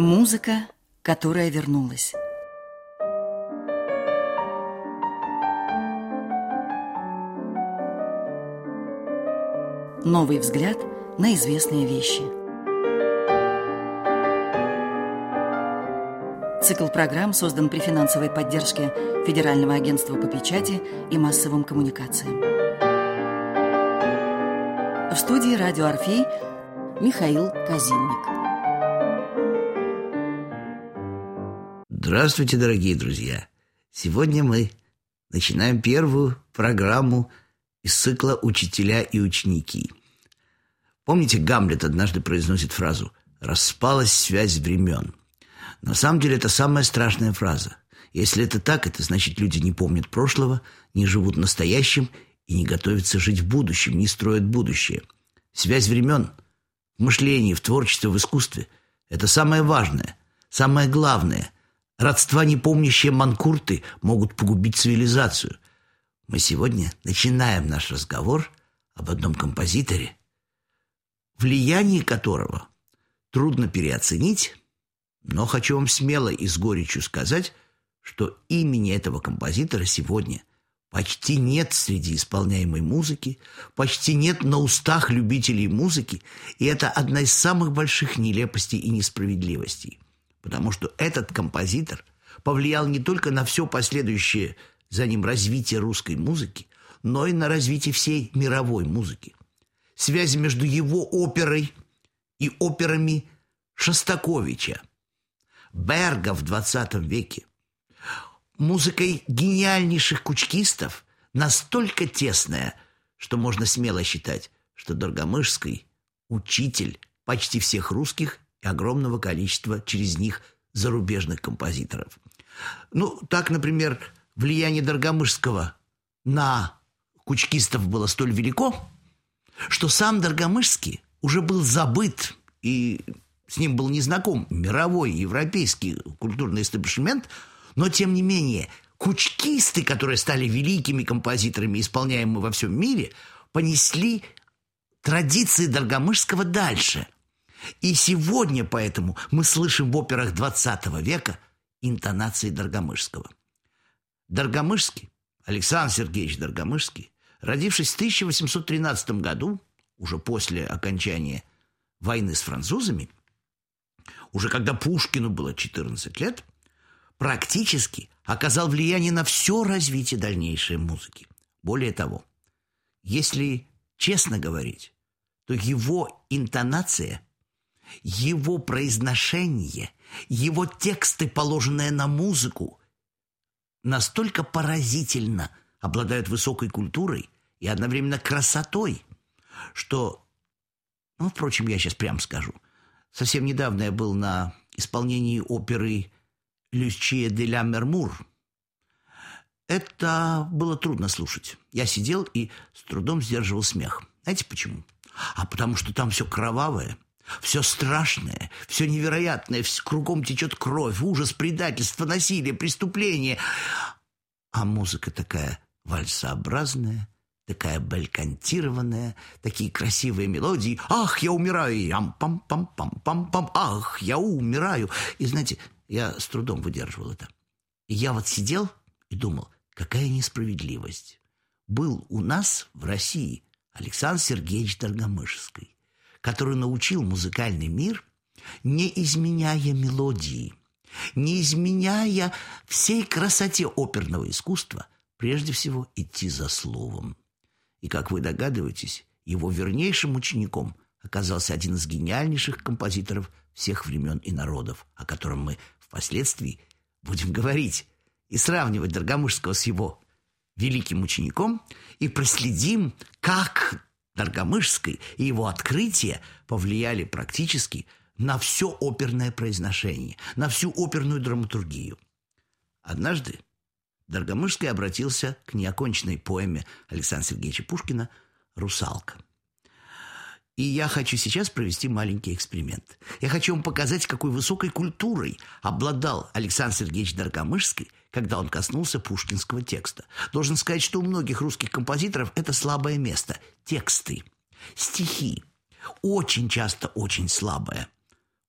Музыка, которая вернулась. Новый взгляд на известные вещи. Цикл программ создан при финансовой поддержке Федерального агентства по печати и массовым коммуникациям. В студии «Радио Орфей» Михаил Казинник. Здравствуйте, дорогие друзья! Сегодня мы начинаем первую программу из цикла «Учителя и ученики». Помните, Гамлет однажды произносит фразу «распалась связь времен». На самом деле это самая страшная фраза. Если это так, это значит, люди не помнят прошлого, не живут настоящим и не готовятся жить в будущем, не строят будущее. Связь времен в мышлении, в творчестве, в искусстве – это самое важное, самое главное. Родства, не помнящие манкурты, могут погубить цивилизацию – мы сегодня начинаем наш разговор об одном композиторе, влияние которого трудно переоценить, но хочу вам смело и с горечью сказать, что имени этого композитора сегодня почти нет среди исполняемой музыки, почти нет на устах любителей музыки, и это одна из самых больших нелепостей и несправедливостей, потому что этот композитор повлиял не только на все последующее за ним развитие русской музыки, но и на развитие всей мировой музыки. Связь между его оперой и операми Шостаковича, Берга в 20 веке, музыкой гениальнейших кучкистов настолько тесная, что можно смело считать, что Доргомышский – учитель почти всех русских и огромного количества через них зарубежных композиторов. Ну, так, например, влияние Доргомышского на кучкистов было столь велико, что сам Доргомышский уже был забыт, и с ним был незнаком мировой европейский культурный истеблишмент, но тем не менее кучкисты, которые стали великими композиторами, исполняемыми во всем мире, понесли традиции Доргомышского дальше. И сегодня поэтому мы слышим в операх XX века интонации Доргомышского – Доргомышский, Александр Сергеевич Доргомышский, родившись в 1813 году, уже после окончания войны с французами, уже когда Пушкину было 14 лет, практически оказал влияние на все развитие дальнейшей музыки. Более того, если честно говорить, то его интонация, его произношение, его тексты, положенные на музыку, настолько поразительно обладают высокой культурой и одновременно красотой, что, ну, впрочем, я сейчас прям скажу. Совсем недавно я был на исполнении оперы «Лючия де ля Мермур». Это было трудно слушать. Я сидел и с трудом сдерживал смех. Знаете почему? А потому что там все кровавое – все страшное, все невероятное, кругом течет кровь, ужас, предательство, насилие, преступление. А музыка такая вальсообразная, такая балькантированная, такие красивые мелодии. «Ах, я умираю!» «Ам-пам-пам-пам-пам-пам!» «Ах, я умираю!» И знаете, я с трудом выдерживал это. И я вот сидел и думал, какая несправедливость. Был у нас в России Александр Сергеевич Доргомышский который научил музыкальный мир, не изменяя мелодии, не изменяя всей красоте оперного искусства, прежде всего идти за словом. И, как вы догадываетесь, его вернейшим учеником оказался один из гениальнейших композиторов всех времен и народов, о котором мы впоследствии будем говорить и сравнивать Доргомышского с его великим учеником и проследим, как Доргомышской и его открытие повлияли практически на все оперное произношение, на всю оперную драматургию. Однажды Доргомышский обратился к неоконченной поэме Александра Сергеевича Пушкина «Русалка». И я хочу сейчас провести маленький эксперимент. Я хочу вам показать, какой высокой культурой обладал Александр Сергеевич Доргомышский, когда он коснулся пушкинского текста. Должен сказать, что у многих русских композиторов это слабое место – тексты, стихи. Очень часто очень слабое.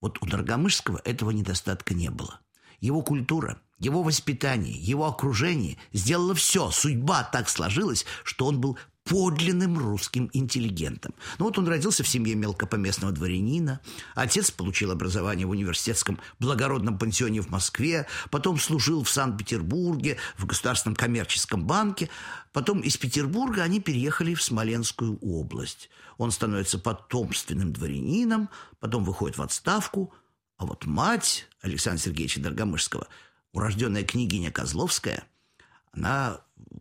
Вот у Дорогомышского этого недостатка не было. Его культура, его воспитание, его окружение сделало все. Судьба так сложилась, что он был подлинным русским интеллигентом. Ну вот он родился в семье мелкопоместного дворянина, отец получил образование в университетском благородном пансионе в Москве, потом служил в Санкт-Петербурге, в Государственном коммерческом банке, потом из Петербурга они переехали в Смоленскую область. Он становится потомственным дворянином, потом выходит в отставку, а вот мать Александра Сергеевича Доргомышского, урожденная княгиня Козловская, она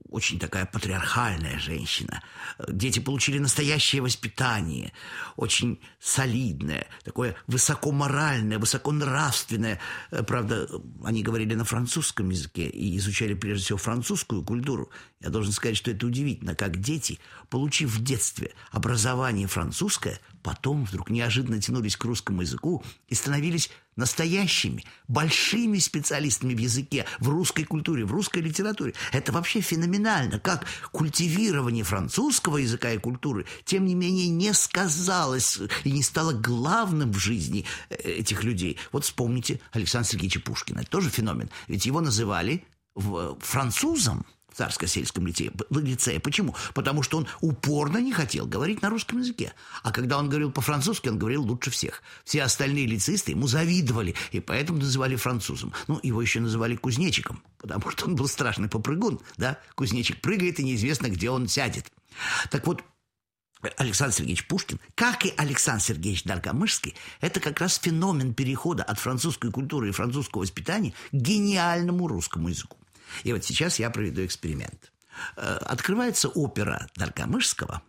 очень такая патриархальная женщина. Дети получили настоящее воспитание, очень солидное, такое высокоморальное, высоконравственное. Э, правда, они говорили на французском языке и изучали прежде всего французскую культуру. Я должен сказать, что это удивительно, как дети, получив в детстве образование французское, потом вдруг неожиданно тянулись к русскому языку и становились настоящими, большими специалистами в языке, в русской культуре, в русской литературе. Это вообще феноменально, как культивирование французского языка и культуры, тем не менее, не сказалось и не стало главным в жизни э, этих людей. Вот вспомните Александра Сергеевича Пушкина. Это тоже феномен. Ведь его называли французом – царско-сельском лицее, лицее. Почему? Потому что он упорно не хотел говорить на русском языке. А когда он говорил по-французски, он говорил лучше всех. Все остальные лицеисты ему завидовали, и поэтому называли французом. Ну, его еще называли кузнечиком, потому что он был страшный попрыгун, да? Кузнечик прыгает, и неизвестно, где он сядет. Так вот, Александр Сергеевич Пушкин, как и Александр Сергеевич Доргомышский, это как раз феномен перехода от французской культуры и французского воспитания к гениальному русскому языку. И вот сейчас я проведу эксперимент. Э, открывается опера Даргомышского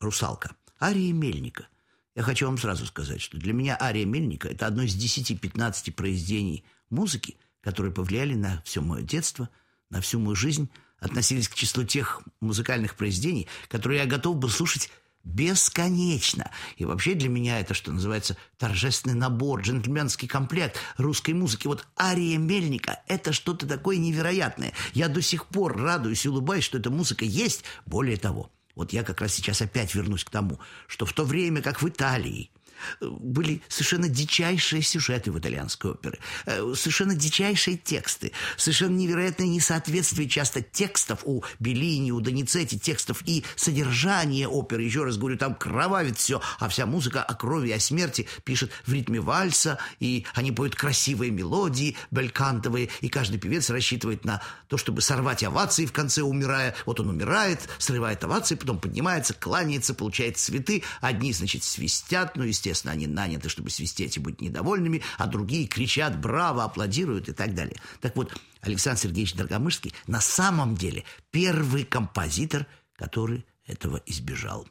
«Русалка», ария Мельника. Я хочу вам сразу сказать, что для меня ария Мельника – это одно из 10-15 произведений музыки, которые повлияли на все мое детство, на всю мою жизнь, относились к числу тех музыкальных произведений, которые я готов был слушать бесконечно. И вообще для меня это, что называется, торжественный набор, джентльменский комплект русской музыки. Вот ария Мельника – это что-то такое невероятное. Я до сих пор радуюсь и улыбаюсь, что эта музыка есть. Более того, вот я как раз сейчас опять вернусь к тому, что в то время, как в Италии – были совершенно дичайшие сюжеты в итальянской опере, э, совершенно дичайшие тексты, совершенно невероятное несоответствие часто текстов у Беллини, у Доницетти, текстов и содержания оперы. Еще раз говорю, там кровавит все, а вся музыка о крови, о смерти пишет в ритме вальса, и они поют красивые мелодии, белькантовые, и каждый певец рассчитывает на то, чтобы сорвать овации в конце, умирая. Вот он умирает, срывает овации, потом поднимается, кланяется, получает цветы. Одни, значит, свистят, ну, естественно, естественно, они наняты, чтобы свистеть и быть недовольными, а другие кричат «браво», аплодируют и так далее. Так вот, Александр Сергеевич Доргомышский на самом деле первый композитор, который этого избежал.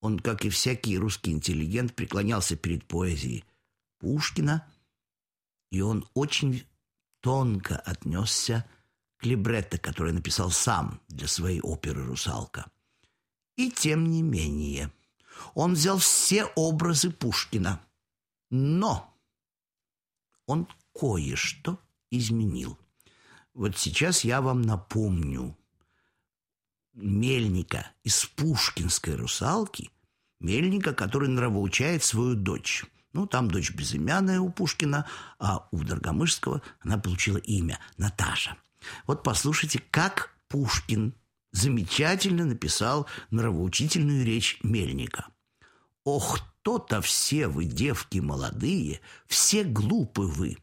Он, как и всякий русский интеллигент, преклонялся перед поэзией Пушкина, и он очень тонко отнесся к либретто, которое написал сам для своей оперы «Русалка». И тем не менее – он взял все образы Пушкина. Но он кое-что изменил. Вот сейчас я вам напомню. Мельника из пушкинской «Русалки», Мельника, который нравоучает свою дочь. Ну, там дочь безымянная у Пушкина, а у Доргомышского она получила имя Наташа. Вот послушайте, как Пушкин замечательно написал нравоучительную речь Мельника. «Ох, то-то все вы, девки молодые, все глупы вы.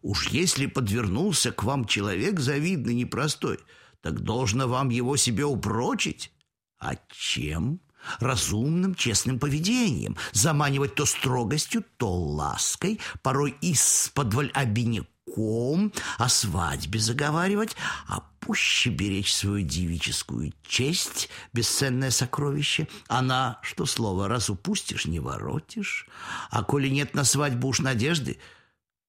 Уж если подвернулся к вам человек завидный, непростой, так должно вам его себе упрочить. А чем?» разумным, честным поведением, заманивать то строгостью, то лаской, порой из-под обиняком, языком, о свадьбе заговаривать, а пуще беречь свою девическую честь, бесценное сокровище. Она, что слово, раз упустишь, не воротишь, а коли нет на свадьбу уж надежды —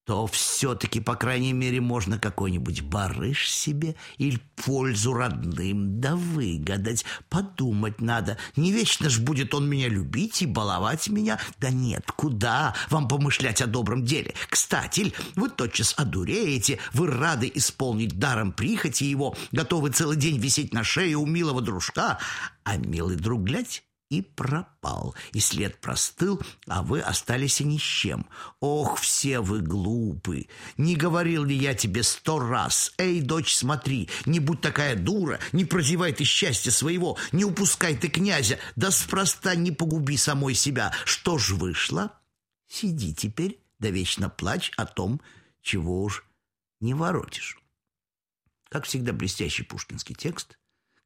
то все-таки, по крайней мере, можно какой-нибудь барыш себе или пользу родным да выгадать. Подумать надо. Не вечно ж будет он меня любить и баловать меня. Да нет, куда вам помышлять о добром деле? Кстати, вы тотчас одуреете, вы рады исполнить даром прихоти его, готовы целый день висеть на шее у милого дружка, а милый друг, глядь, и пропал, и след простыл, а вы остались и ни с чем. Ох, все вы глупы! Не говорил ли я тебе сто раз? Эй, дочь, смотри, не будь такая дура, не прозевай ты счастья своего, не упускай ты князя, да спроста не погуби самой себя. Что ж вышло? Сиди теперь, да вечно плачь о том, чего уж не воротишь. Как всегда, блестящий пушкинский текст —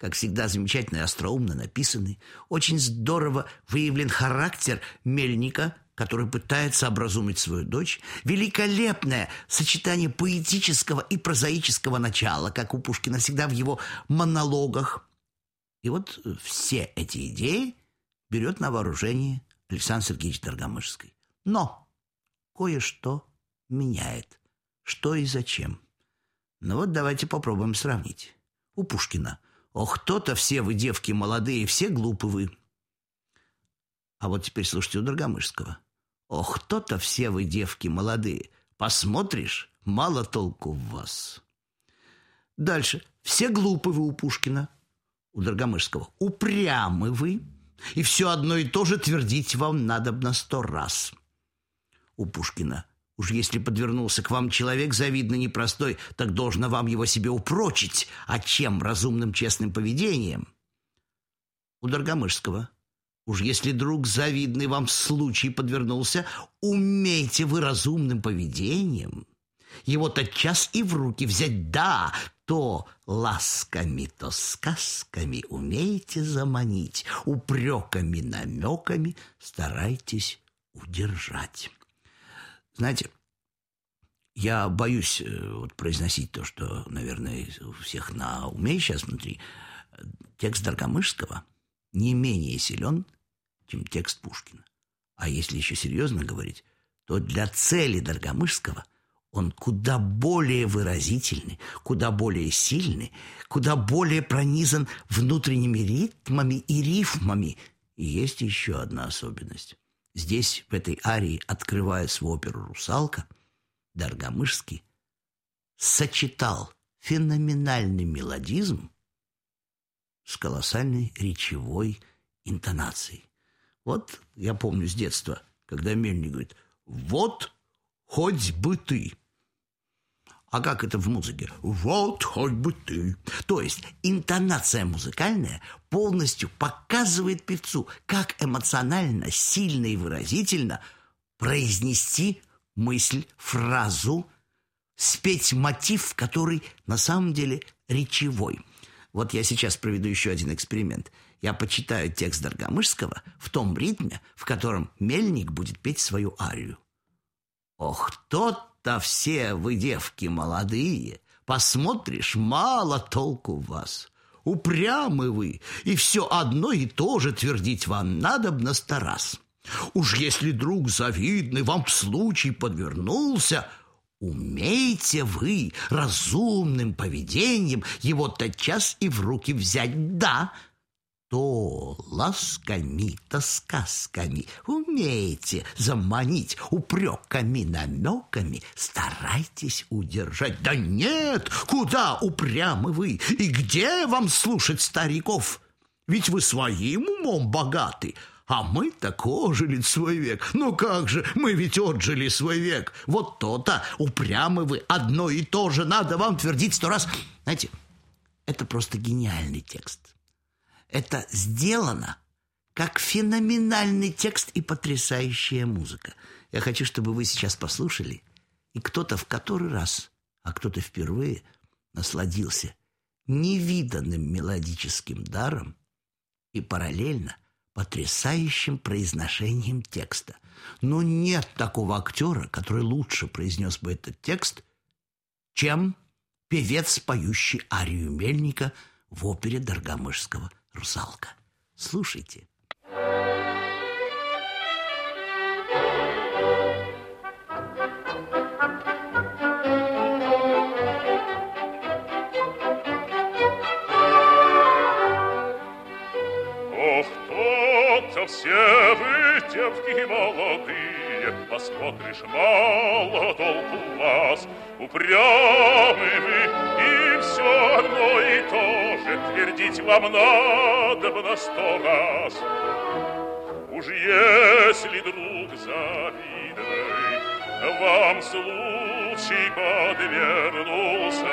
как всегда, замечательно и остроумно написанный. Очень здорово выявлен характер Мельника, который пытается образумить свою дочь. Великолепное сочетание поэтического и прозаического начала, как у Пушкина всегда в его монологах. И вот все эти идеи берет на вооружение Александр Сергеевич Доргомышский. Но кое-что меняет. Что и зачем. Ну вот давайте попробуем сравнить. У Пушкина – Ох, то-то все вы, девки молодые, все глупы вы. А вот теперь слушайте у Драгомышского. Ох, то-то все вы, девки молодые, посмотришь, мало толку в вас. Дальше. Все глупы вы у Пушкина. У Драгомышского. Упрямы вы. И все одно и то же твердить вам надо на сто раз. У Пушкина. Уж если подвернулся к вам человек завидно непростой, так должно вам его себе упрочить. А чем? Разумным честным поведением? У Доргомышского. Уж если друг завидный вам случай подвернулся, умейте вы разумным поведением. Его тотчас и в руки взять, да, то ласками, то сказками умеете заманить, упреками, намеками старайтесь удержать. Знаете, я боюсь э, вот произносить то, что, наверное, у всех на уме сейчас внутри. Текст Доргомышского не менее силен, чем текст Пушкина. А если еще серьезно говорить, то для цели Доргомышского он куда более выразительный, куда более сильный, куда более пронизан внутренними ритмами и рифмами. И есть еще одна особенность. Здесь, в этой арии, открывая свою оперу «Русалка», Даргомышский сочетал феноменальный мелодизм с колоссальной речевой интонацией. Вот я помню с детства, когда Мельник говорит «Вот хоть бы ты». А как это в музыке? Вот хоть бы ты. То есть интонация музыкальная полностью показывает певцу, как эмоционально, сильно и выразительно произнести мысль, фразу, спеть мотив, который на самом деле речевой. Вот я сейчас проведу еще один эксперимент. Я почитаю текст Доргомышского в том ритме, в котором мельник будет петь свою арию. Ох, тот да все вы, девки молодые, посмотришь, мало толку вас. Упрямы вы, и все одно и то же твердить вам надо б на сто раз. Уж если друг завидный вам в случай подвернулся, умейте вы разумным поведением его тотчас и в руки взять. Да, то ласками-то сказками умеете заманить упреками, намеками, старайтесь удержать. Да нет, куда упрямы вы, и где вам слушать стариков? Ведь вы своим умом богаты, а мы-то ожили свой век. Ну как же, мы ведь отжили свой век. Вот то-то, упрямы вы, одно и то же надо вам твердить сто раз. Знаете, это просто гениальный текст. Это сделано как феноменальный текст и потрясающая музыка. Я хочу, чтобы вы сейчас послушали, и кто-то в который раз, а кто-то впервые насладился невиданным мелодическим даром и параллельно потрясающим произношением текста. Но нет такого актера, который лучше произнес бы этот текст, чем певец, поющий арию Мельника в опере Доргомышского русалка. Слушайте. Все вы, девки молодые, посмотришь, мало толку вас, упрямы вы, одно и то же твердить вам надо бы на сто раз. Уж если друг завидный вам случай подвернулся,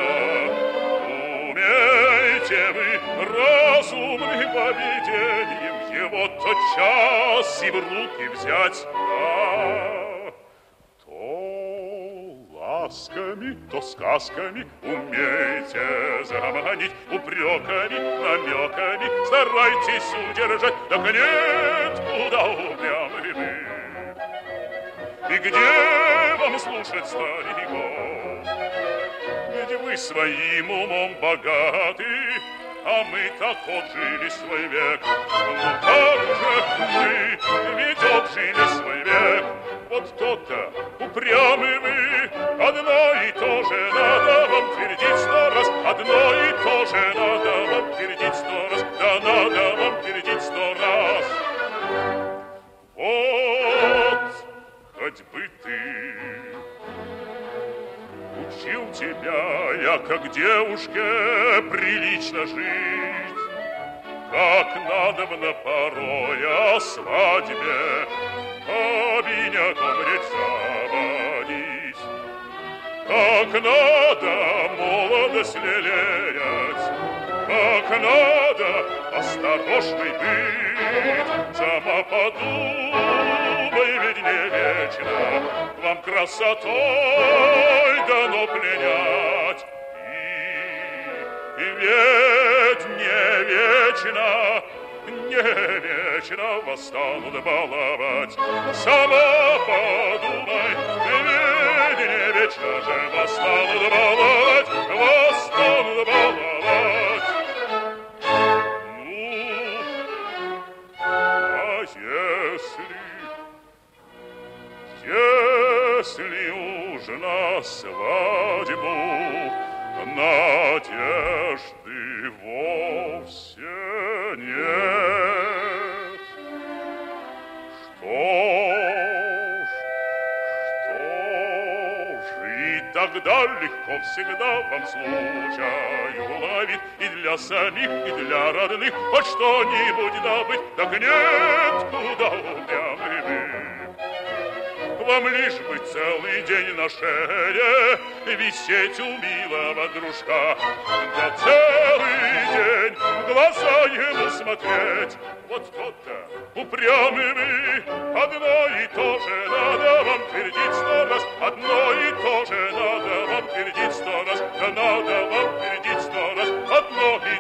умеете вы разумным поведением его тотчас и в руки взять, а то ласками, то сказками умеете заманить, упреками, намеками старайтесь удержать, так нет, куда упрямы вы. И где вам слушать стариков? Ведь вы своим умом богаты, а мы так отжили свой век. Ну как же мы, ведь отжили свой век. Вот то-то упрямы вы, одно и то же надо вам твердить сто раз, одно и то же надо вам твердить сто раз, да надо вам твердить сто раз. Вот, хоть бы ты учил тебя я, как девушке, прилично жить. Как надо на порой о свадьбе обиняком речь заводить. Как надо молодость лелеять, как надо осторожной быть. Сама подумай, ведь не вечно вам красотой дано пленять. И, и ведь не вечно, не вечно вас станут баловать. Сама подумай, ведь не вечно же вас станут баловать, вас тогда легко всегда вам случай уловить и для самих, и для родных. Хоть что-нибудь добыть, так нет, куда вы вам лишь бы целый день на шее висеть у милого дружка. Да целый день в глаза ему смотреть. Вот тот-то упрямый вы, одно и то же надо вам твердить сто раз, одно и то же надо вам твердить сто раз, да надо вам твердить сто раз, одно и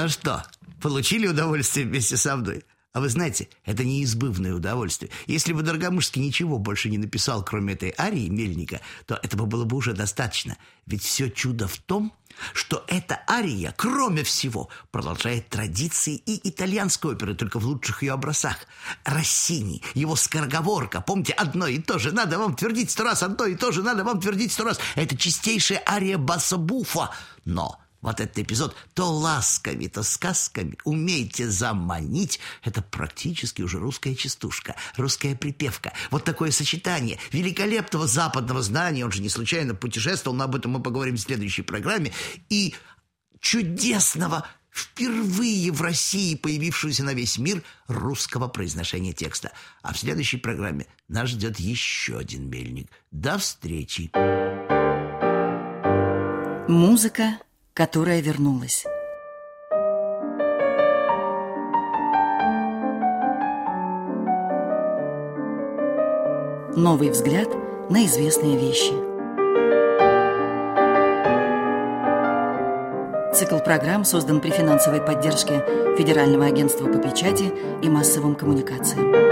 Ну что, получили удовольствие вместе со мной? А вы знаете, это неизбывное удовольствие. Если бы Дорогомышский ничего больше не написал, кроме этой арии Мельника, то этого было бы уже достаточно. Ведь все чудо в том, что эта ария, кроме всего, продолжает традиции и итальянской оперы, только в лучших ее образцах. Россини, его скороговорка, помните, одно и то же надо вам твердить сто раз, одно и то же надо вам твердить сто раз. Это чистейшая ария Басса Буфа. Но вот этот эпизод то ласками, то сказками умейте заманить. Это практически уже русская частушка, русская припевка. Вот такое сочетание великолепного западного знания, он же не случайно путешествовал, но об этом мы поговорим в следующей программе, и чудесного впервые в России появившегося на весь мир русского произношения текста. А в следующей программе нас ждет еще один мельник. До встречи! Музыка которая вернулась. Новый взгляд на известные вещи. Цикл программ создан при финансовой поддержке Федерального агентства по печати и массовым коммуникациям.